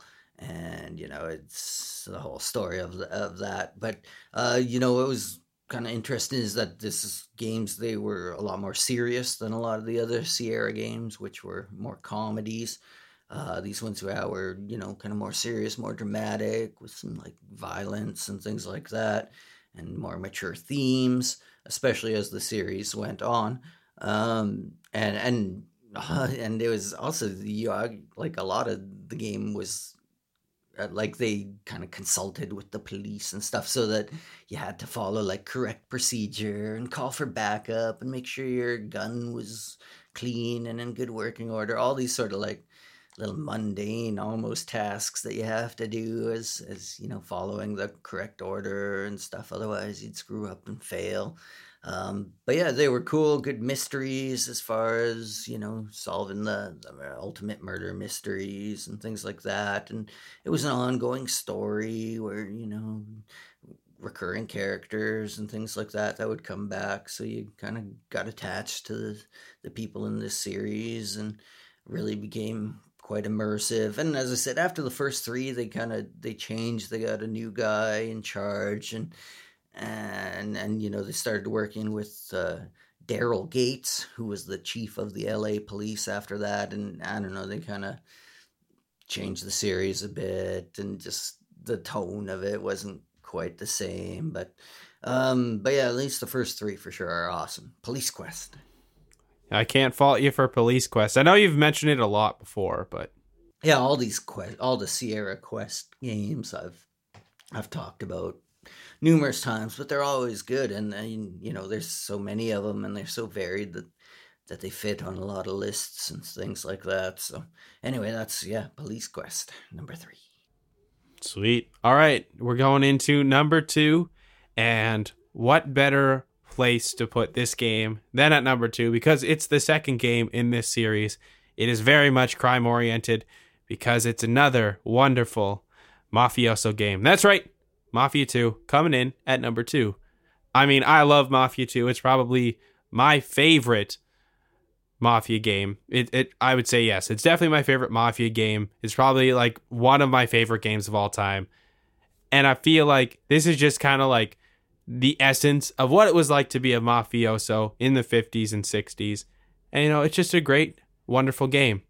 And, you know, it's the whole story of, of that. But, uh, you know, it was kind of interesting is that this is games, they were a lot more serious than a lot of the other Sierra games, which were more comedies. Uh, these ones were, were, you know, kind of more serious, more dramatic, with some like violence and things like that, and more mature themes, especially as the series went on. Um, and and uh, and it was also the like a lot of the game was Uh, like they kind of consulted with the police and stuff so that you had to follow like correct procedure and call for backup and make sure your gun was clean and in good working order. All these sort of like little mundane almost tasks that you have to do as as you know following the correct order and stuff. Otherwise you'd screw up and fail um, but yeah they were cool good mysteries as far as you know solving the, the ultimate murder mysteries and things like that and it was an ongoing story where you know recurring characters and things like that that would come back so you kind of got attached to the, the people in this series and really became quite immersive and as i said after the first three they kind of they changed they got a new guy in charge and and and you know they started working with uh, daryl gates who was the chief of the la police after that. And i don't know they kind of changed the series a bit and just the tone of it wasn't quite the same. But um but yeah at least the first three for sure are awesome. Police quest. I can't fault you for Police Quest. I know you've mentioned it a lot before, but yeah all these quest all the sierra quest games i've i've talked about numerous times but they're always good and, uh, and you know there's so many of them and they're so varied that that they fit on a lot of lists and things like that so anyway that's yeah police quest number three Sweet. All right, we're going into number two, and what better place to put this game than at number two because it's the second game in this series. It is very much crime oriented because it's another wonderful mafioso game. That's right, Mafia 2 coming in at number two. I mean, I love Mafia 2. It's probably my favorite Mafia game. It, it I would say yes. It's definitely my favorite Mafia game. It's probably like one of my favorite games of all time. And I feel like this is just kind of like the essence of what it was like to be a mafioso in the 50s and 60s. And you know, it's just a great, wonderful game.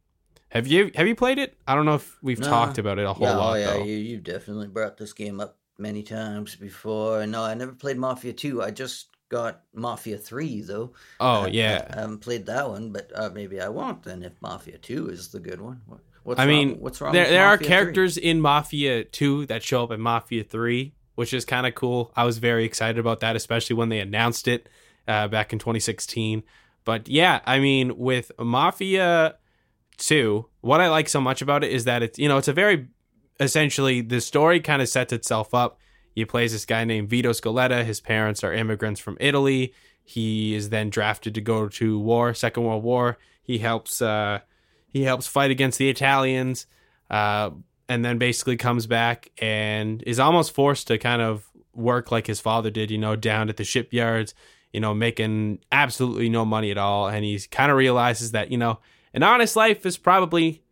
Have you have you played it? I don't know if we've No. talked about it a whole yeah, oh, lot oh, yeah, though. you, you've definitely brought this game up many times before. No, I never played Mafia 2. I just got Mafia 3, though. oh I- yeah. I, haven't played that one, but uh, maybe I won't then if Mafia 2 is the good one. What- What's I wrong, mean, what's wrong there there are Mafia 3? characters in Mafia 2 that show up in Mafia 3, which is kind of cool. I was very excited about that, especially when they announced it uh, back in 2016. But yeah, I mean, with Mafia 2, what I like so much about it is that it's, you know, it's a very essentially the story kind of sets itself up. He plays this guy named Vito Scaletta. His parents are immigrants from Italy. He is then drafted to go to war, Second World War. He helps uh, he helps fight against the Italians, uh, and then basically comes back and is almost forced to kind of work like his father did, you know, down at the shipyards, you know, making absolutely no money at all. And he kind of realizes that, you know, an honest life is probably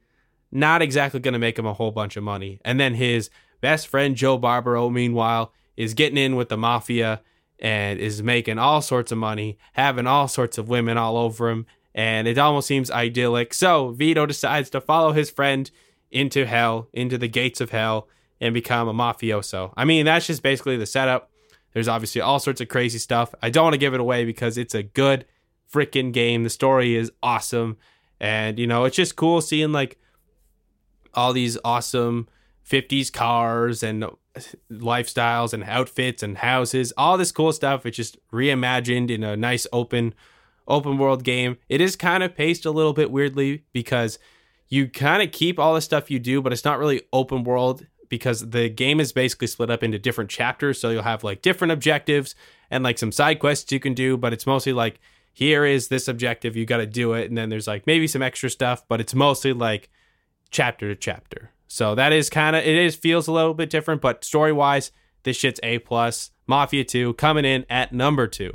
not exactly going to make him a whole bunch of money. And then his best friend, Joe Barbaro, meanwhile, is getting in with the mafia and is making all sorts of money, having all sorts of women all over him. And it almost seems idyllic. So Vito decides to follow his friend into hell, into the gates of hell, and become a mafioso. I mean, that's just basically the setup. There's obviously all sorts of crazy stuff. I don't want to give it away because it's a good freaking game. The story is awesome. And, you know, it's just cool seeing like all these awesome 50s cars and lifestyles and outfits and houses, all this cool stuff. It's just reimagined in a nice open open world game. It is kind of paced a little bit weirdly because you kind of keep all the stuff you do, but it's not really open world because the game is basically split up into different chapters. So you'll have like different objectives and like some side quests you can do, but it's mostly like here is this objective, you got to do it, and then there's like maybe some extra stuff, but it's mostly like chapter to chapter. So that is kind of it is feels a little bit different, but story wise, this shit's a plus. Mafia Two coming in at number two.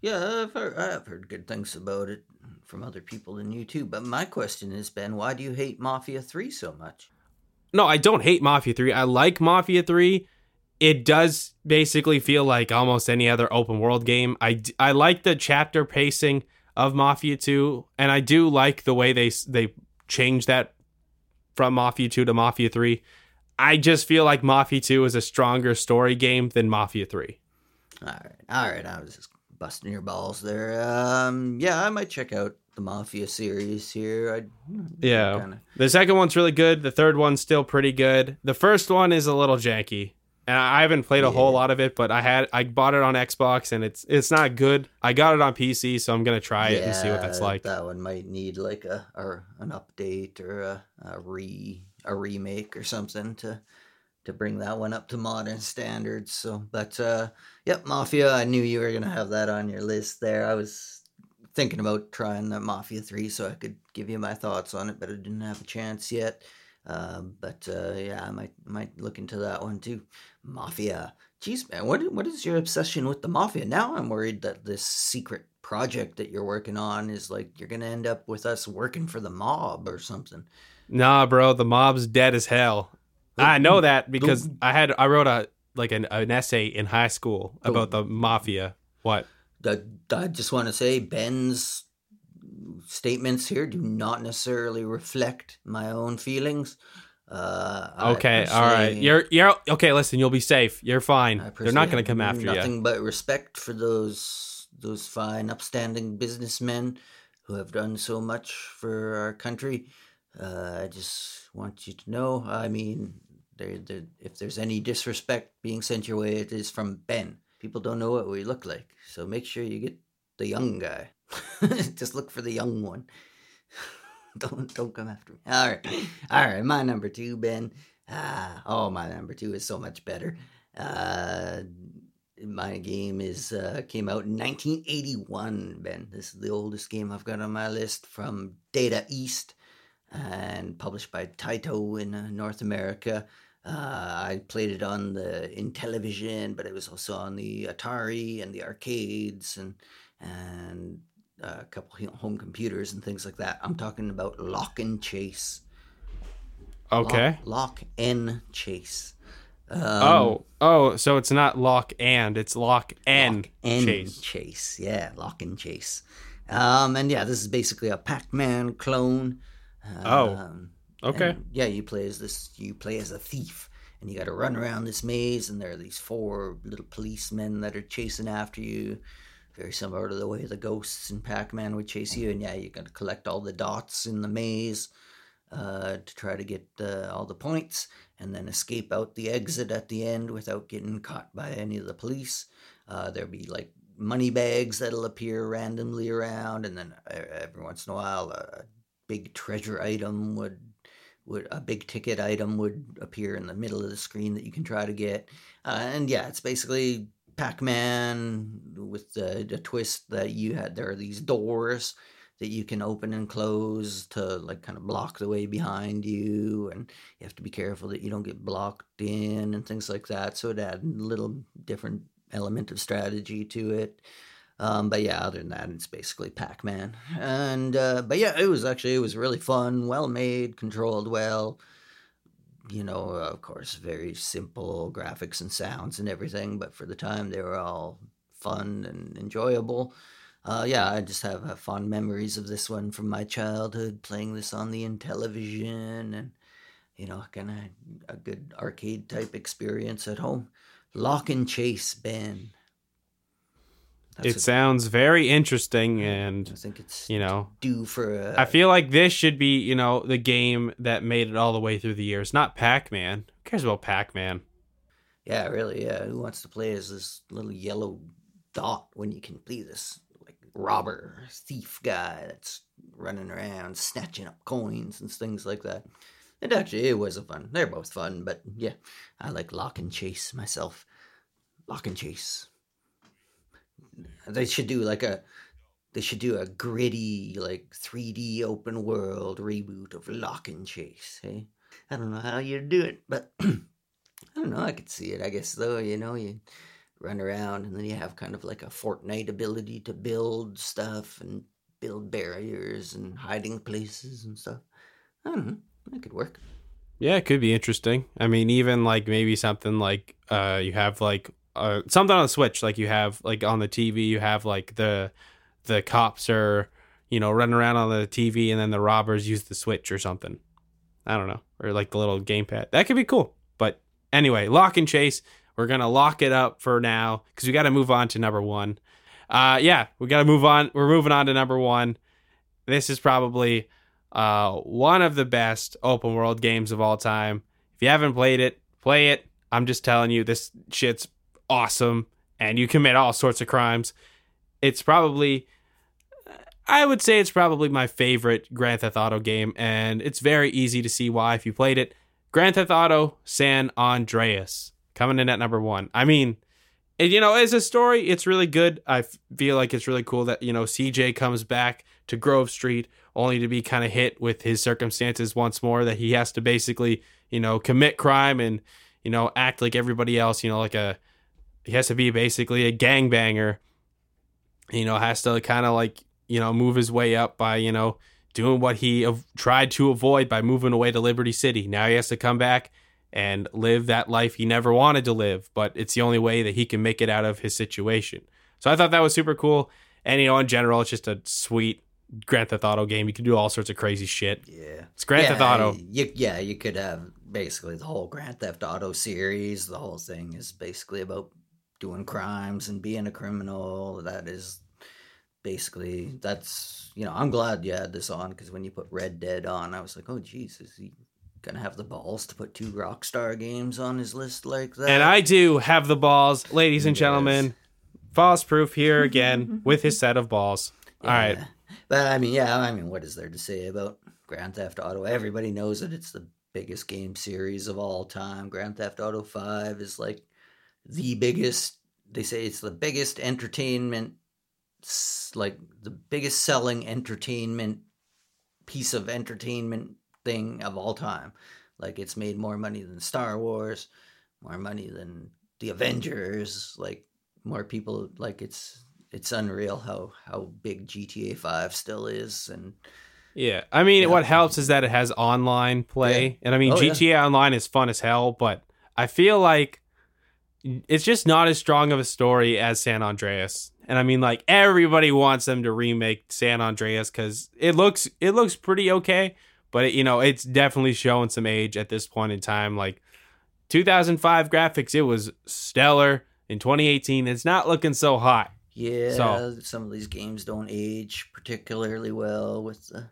Yeah, I've heard, I've heard good things about it from other people than you too. But my question is, Ben, why do you hate Mafia 3 so much? No, I don't hate Mafia 3. I like Mafia 3. It does basically feel like almost any other open world game. I I like the chapter pacing of Mafia 2 and I do like the way they they change that from Mafia 2 to Mafia 3. I just feel like Mafia 2 is a stronger story game than Mafia 3. All right, all right. I was just busting your balls there. Um, yeah, I might check out the Mafia series here. I Yeah. kinda- The second one's really good. The third one's still pretty good. The first one is a little janky. And I haven't played a whole lot of it, but I had I bought it on Xbox and it's it's not good. I got it on PC, so I'm gonna try it and see what that's like. That one might need like a or an update or a, a re a remake or something to to bring that one up to modern standards. So, but uh, yep, Mafia. I knew you were gonna have that on your list there. I was thinking about trying the Mafia Three so I could give you my thoughts on it, but I didn't have a chance yet. Um, but uh, yeah, I might might look into that one too. Mafia. Jeez, man, what what is your obsession with the mafia? Now I'm worried that this secret project that you're working on is like you're gonna end up with us working for the mob or something. Nah, bro, the mob's dead as hell. I know that because I had I wrote a like an, an essay in high school about the mafia. What? I just want to say Ben's statements here do not necessarily reflect my own feelings. Uh, Okay, all right. You're you're okay. Listen, you'll be safe. You're fine. They're not gonna come have after you. Nothing but respect for those those fine, upstanding businessmen who have done so much for our country. Uh, I just want you to know. I mean, there, there, if there's any disrespect being sent your way, it is from Ben. People don't know what we look like, so make sure you get the young guy. just look for the young one. don't don't come after me. All right, all right. My number two, Ben. Ah, oh, my number two is so much better. Uh, my game is uh, came out in 1981. Ben, this is the oldest game I've got on my list from Data East, and published by Taito in uh, North America. Uh, I played it on the Intellivision, but it was also on the Atari and the arcades and and a couple home computers and things like that. I'm talking about Lock and Chase. Okay. Lock, lock and Chase. Um, oh, oh, so it's not lock and it's lock and, Lock and chase. Chase. Yeah, Lock and Chase. Um, and yeah, this is basically a Pac-Man clone. Oh, Um, Okay. yeah, you play as this. You play as a thief, and you got to run around this maze. And there are these four little policemen that are chasing after you. Very similar to the way the ghosts in Pac-Man would chase you. And yeah, you to collect all the dots in the maze uh, to try to get uh, all the points, and then escape out the exit at the end without getting caught by any of the police. Uh, there'll be like money bags that'll appear randomly around, and then uh, every once in a while, a big treasure item would would a big ticket item would appear in the middle of the screen that you can try to get. Uh, and yeah, it's basically Pac-Man with the, the twist that you had. There are these doors that you can open and close to like kind of block the way behind you, and you have to be careful that you don't get blocked in and things like that. So it added a little different element of strategy to it. Um, but yeah, other than that, it's basically Pac-Man. And uh, but yeah, it was actually it was really fun, well made, controlled well. You know, of course, very simple graphics and sounds and everything. But for the time, they were all fun and enjoyable. Uh, yeah, I just have uh, fond memories of this one from my childhood, playing this on the Intellivision, and you know, kind of a good arcade type experience at home. Lock and Chase, Ben. It a- sounds very interesting, and I think it's you know, due for a. I feel like this should be you know the game that made it all the way through the years, not Pac-Man. Who cares about Pac-Man? yeah, really. Yeah, who wants to play as this little yellow dot when you can be this like robber, thief guy that's running around snatching up coins and things like that? It actually it was a fun. They're both fun, but yeah, I like Lock and Chase myself. Lock and Chase. They should do like a. They should do a gritty, like 3D open world reboot of Lock and Chase. Hey, I don't know how you'd do it, but I don't know. I could see it. I guess though, you know, you run around and then you have kind of like a Fortnite ability to build stuff and build barriers and hiding places and stuff. I don't know. That could work. Yeah, it could be interesting. I mean, even like maybe something like uh you have like uh something on the Switch, like you have like on the TV, you have like the the cops are you know running around on the TV, and then the robbers use the Switch or something. I don't know, or like the little gamepad. That could be cool. But anyway, lock and chase. We're gonna lock it up for now because we got to move on to number one. Uh, yeah, we got to move on. We're moving on to number one. This is probably uh, one of the best open world games of all time. If you haven't played it, play it. I'm just telling you, this shit's awesome, and you commit all sorts of crimes. It's probably, I would say, it's probably my favorite Grand Theft Auto game, and it's very easy to see why if you played it. Grand Theft Auto San Andreas coming in at number one. I mean, and, you know, as a story, it's really good. I feel like it's really cool that you know CJ comes back to Grove Street only to be kind of hit with his circumstances once more. That he has to basically, you know, commit crime and you know act like everybody else. You know, like a he has to be basically a gangbanger. You know, has to kind of like you know move his way up by you know doing what he av- tried to avoid by moving away to Liberty City. Now he has to come back and live that life he never wanted to live, but it's the only way that he can make it out of his situation. So I thought that was super cool. And you know, in general, it's just a sweet Grand Theft Auto game. You can do all sorts of crazy shit. Yeah. It's Grand yeah, Theft Auto. You, yeah, you could have basically the whole Grand Theft Auto series. The whole thing is basically about doing crimes and being a criminal. That is basically that's you know I'm glad you had this on because when you put Red Dead on, I was like, oh jeez, is he gonna have the balls to put two Rockstar games on his list like that? And I do have the balls, ladies and gentlemen. False proof here again with his set of balls. All right. But I mean, yeah, I mean, what is there to say about Grand Theft Auto? Everybody knows that it's the biggest game series of all time. Grand Theft Auto 5 is like the biggest, they say it's the biggest entertainment, like the biggest selling entertainment piece of entertainment thing of all time. Like it's made more money than Star Wars, more money than the Avengers, like more people like it's it's unreal how how big GTA 5 still is and yeah, I mean, Yeah. what helps is that it has online play, Yeah. and I mean, Oh, yeah. GTA Online is fun as hell, but I feel like it's just not as strong of a story as San Andreas. And I mean, like everybody wants them to remake San Andreas because it looks it looks pretty okay, but it, you know, it's definitely showing some age at this point in time. Like 2005 graphics, it was stellar. In 2018, it's not looking so hot. Yeah, So- some of these games don't age particularly well with the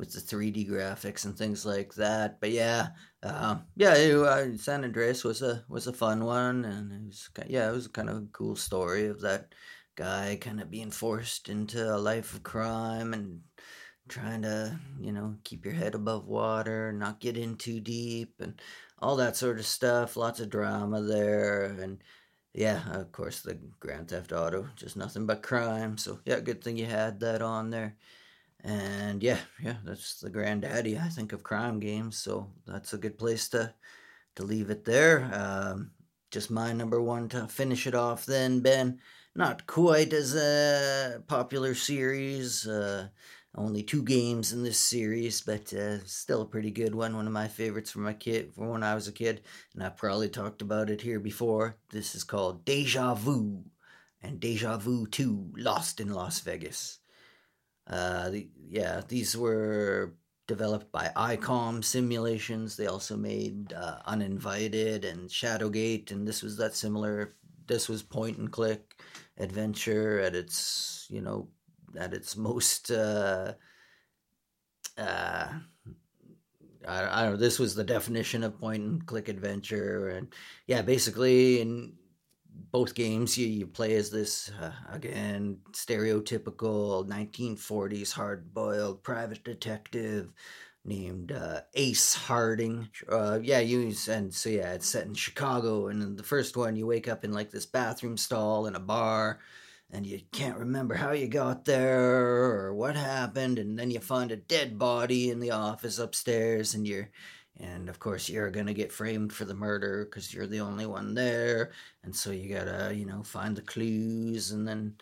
with the 3D graphics and things like that. But yeah, um, yeah, it, uh, San Andreas was a was a fun one, and it was yeah, it was kind of a cool story of that guy kind of being forced into a life of crime and trying to you know keep your head above water, not get in too deep, and all that sort of stuff. Lots of drama there, and yeah, of course, the Grand Theft Auto, just nothing but crime. So, yeah, good thing you had that on there. And yeah, yeah, that's the granddaddy, I think, of crime games. So that's a good place to to leave it there. Um, just my number one to finish it off. Then Ben, not quite as a popular series. Uh, only two games in this series, but uh, still a pretty good one. One of my favorites from my kid, from when I was a kid and I've probably talked about it here before. This is called Deja Vu and Deja Vu 2 Lost in Las Vegas. Uh, the, yeah, these were developed by ICOM Simulations. They also made uh, Uninvited and Shadowgate, and this was that similar. This was point and click adventure at its, you know, at its most. Uh, uh, I, I don't know. This was the definition of point and click adventure, and yeah, basically in both games you, you play as this uh, again stereotypical 1940s hard-boiled private detective named uh, Ace Harding. Uh, yeah, you and so yeah, it's set in Chicago, and in the first one you wake up in like this bathroom stall in a bar and you can't remember how you got there or what happened and then you find a dead body in the office upstairs and you're and of course you're gonna get framed for the murder because you're the only one there. And so you gotta you know find the clues and then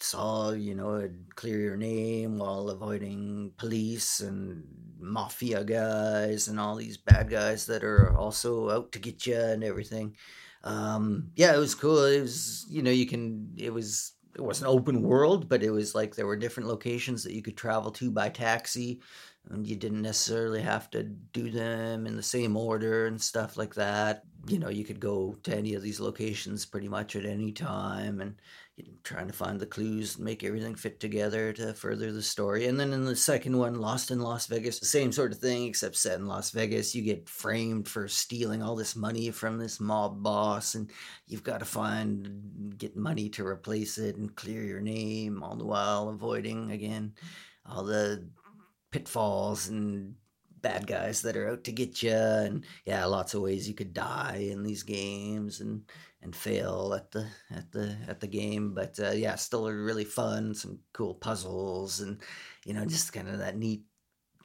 solve you know clear your name while avoiding police and mafia guys and all these bad guys that are also out to get you and everything. Um yeah it was cool. It was you know you can it was it was an open world but it was like there were different locations that you could travel to by taxi you didn't necessarily have to do them in the same order and stuff like that. You know you could go to any of these locations pretty much at any time and trying to find the clues and make everything fit together to further the story. And then in the second one lost in las vegas the same sort of thing except set in las vegas. You get framed for stealing all this money from this mob boss and you've got to find get money to replace it and clear your name all the while avoiding again all the pitfalls and bad guys that are out to get you and yeah lots of ways you could die in these games and and fail at the at the at the game. But uh, yeah still really fun some cool puzzles and you know just kind of that neat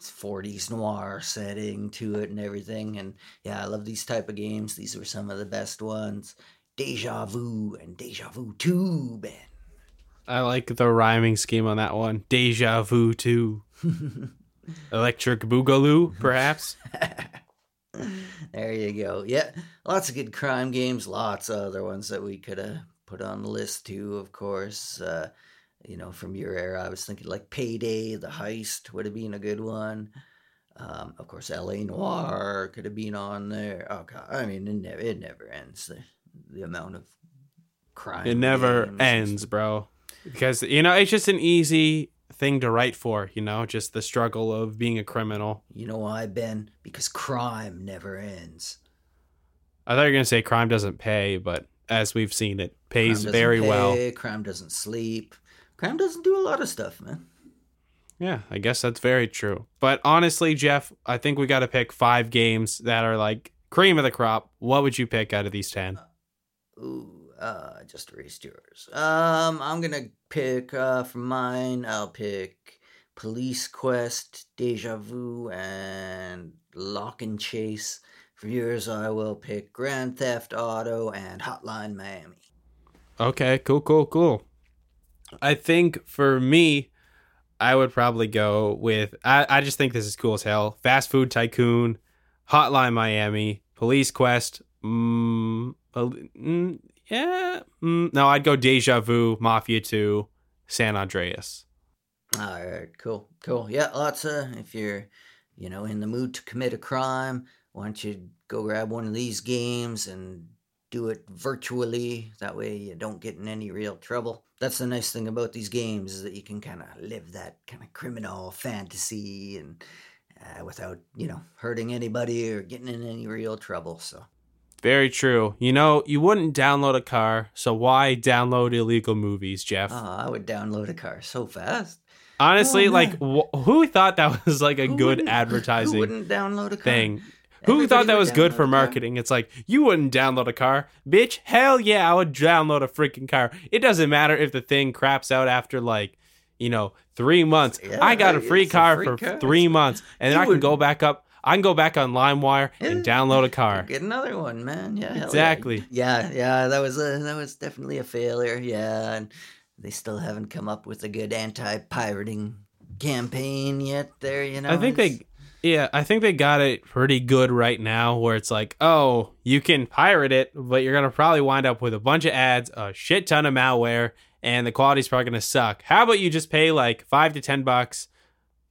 40s noir setting to it and everything. And yeah i love these type of games. These were some of the best ones. Deja vu and deja vu 2 ben. I like the rhyming scheme on that one. Deja vu 2. Electric Boogaloo, perhaps? there you go. Yeah, lots of good crime games. Lots of other ones that we could have put on the list too. Of course, uh, you know, from your era, I was thinking like Payday, The Heist would have been a good one. Um, of course, L.A. Noire could have been on there. Oh God, I mean, it never, it never ends. The, the amount of crime. It never ends, bro. Because, you know, it's just an easy thing to write for, you know, just the struggle of being a criminal. You know why, Ben? Because crime never ends. I thought you were going to say crime doesn't pay, but as we've seen, it pays very well. Crime doesn't sleep. Crime doesn't do a lot of stuff, man. Yeah, I guess that's very true. But honestly, Jeff, I think we got to pick five games that are like cream of the crop. What would you pick out of these 10? Uh, ooh, uh, just erased yours. Um, I'm gonna pick uh from mine. I'll pick Police Quest, Deja Vu, and Lock and Chase. For yours, I will pick Grand Theft Auto and Hotline Miami. Okay, cool, cool, cool. I think for me, I would probably go with I, I just think this is cool as hell. Fast Food Tycoon, Hotline Miami, Police Quest. Mm, mm, yeah, mm, no, I'd go Deja Vu, Mafia Two, San Andreas. All right, cool, cool. Yeah, lots of if you're, you know, in the mood to commit a crime, why don't you go grab one of these games and do it virtually. That way you don't get in any real trouble. That's the nice thing about these games is that you can kind of live that kind of criminal fantasy and uh, without, you know, hurting anybody or getting in any real trouble. So very true. You know, you wouldn't download a car, so why download illegal movies, Jeff? Oh, I would download a car so fast. Honestly, oh, like wh- who thought that was like a who good advertising who wouldn't download a car? thing? Who thought that was good for marketing? It's like you wouldn't download a car, bitch. Hell yeah, I would download a freaking car. It doesn't matter if the thing craps out after like, you know, three months. Yeah, I got a free car a free for car. three months, and then I can go back up. I can go back on LimeWire and download a car. Get another one, man. Yeah, exactly. Yeah. yeah, yeah. That was a that was definitely a failure. Yeah, and they still haven't come up with a good anti-pirating campaign yet. There, you know. I think they yeah, I think they got it pretty good right now where it's like, oh, you can pirate it, but you're going to probably wind up with a bunch of ads, a shit ton of malware, and the quality's probably going to suck. How about you just pay like 5 to 10 bucks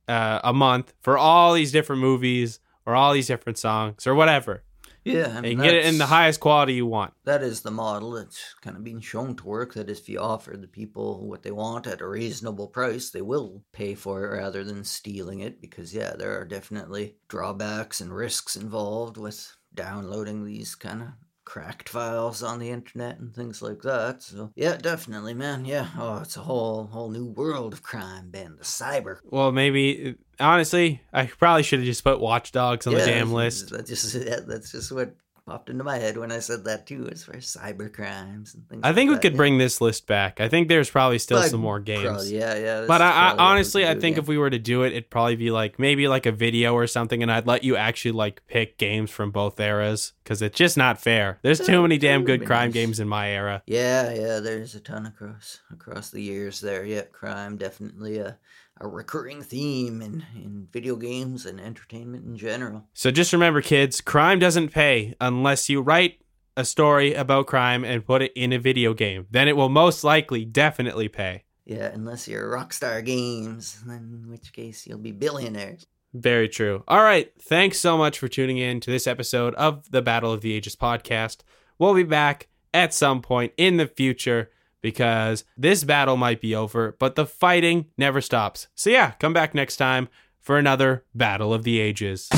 uh, a month for all these different movies or all these different songs or whatever? Yeah, I mean, get it in the highest quality you want. That is the model that's kind of being shown to work. That if you offer the people what they want at a reasonable price, they will pay for it rather than stealing it. Because yeah, there are definitely drawbacks and risks involved with downloading these kind of cracked files on the internet and things like that. So yeah, definitely, man. Yeah. Oh, it's a whole whole new world of crime, Ben. The cyber. Well, maybe honestly, I probably should have just put Watch Dogs on yeah, the damn list. That's just that's just what popped into my head when I said that too, as far as cyber crimes and things. I think like we could yeah. bring this list back. I think there's probably still but some more games. Probably, yeah, yeah. But I, I honestly, I think yeah. if we were to do it, it'd probably be like maybe like a video or something, and I'd let you actually like pick games from both eras because it's just not fair. There's too oh, many damn good crime games in my era. Yeah, yeah. There's a ton across across the years there. Yeah, crime definitely a a recurring theme in, in video games and entertainment in general. So just remember, kids, crime doesn't pay unless you write a story about crime and put it in a video game. Then it will most likely definitely pay. Yeah, unless you're Rockstar Games, in which case you'll be billionaires. Very true. All right. Thanks so much for tuning in to this episode of the Battle of the Ages podcast. We'll be back at some point in the future because this battle might be over, but the fighting never stops. So, yeah, come back next time for another Battle of the Ages.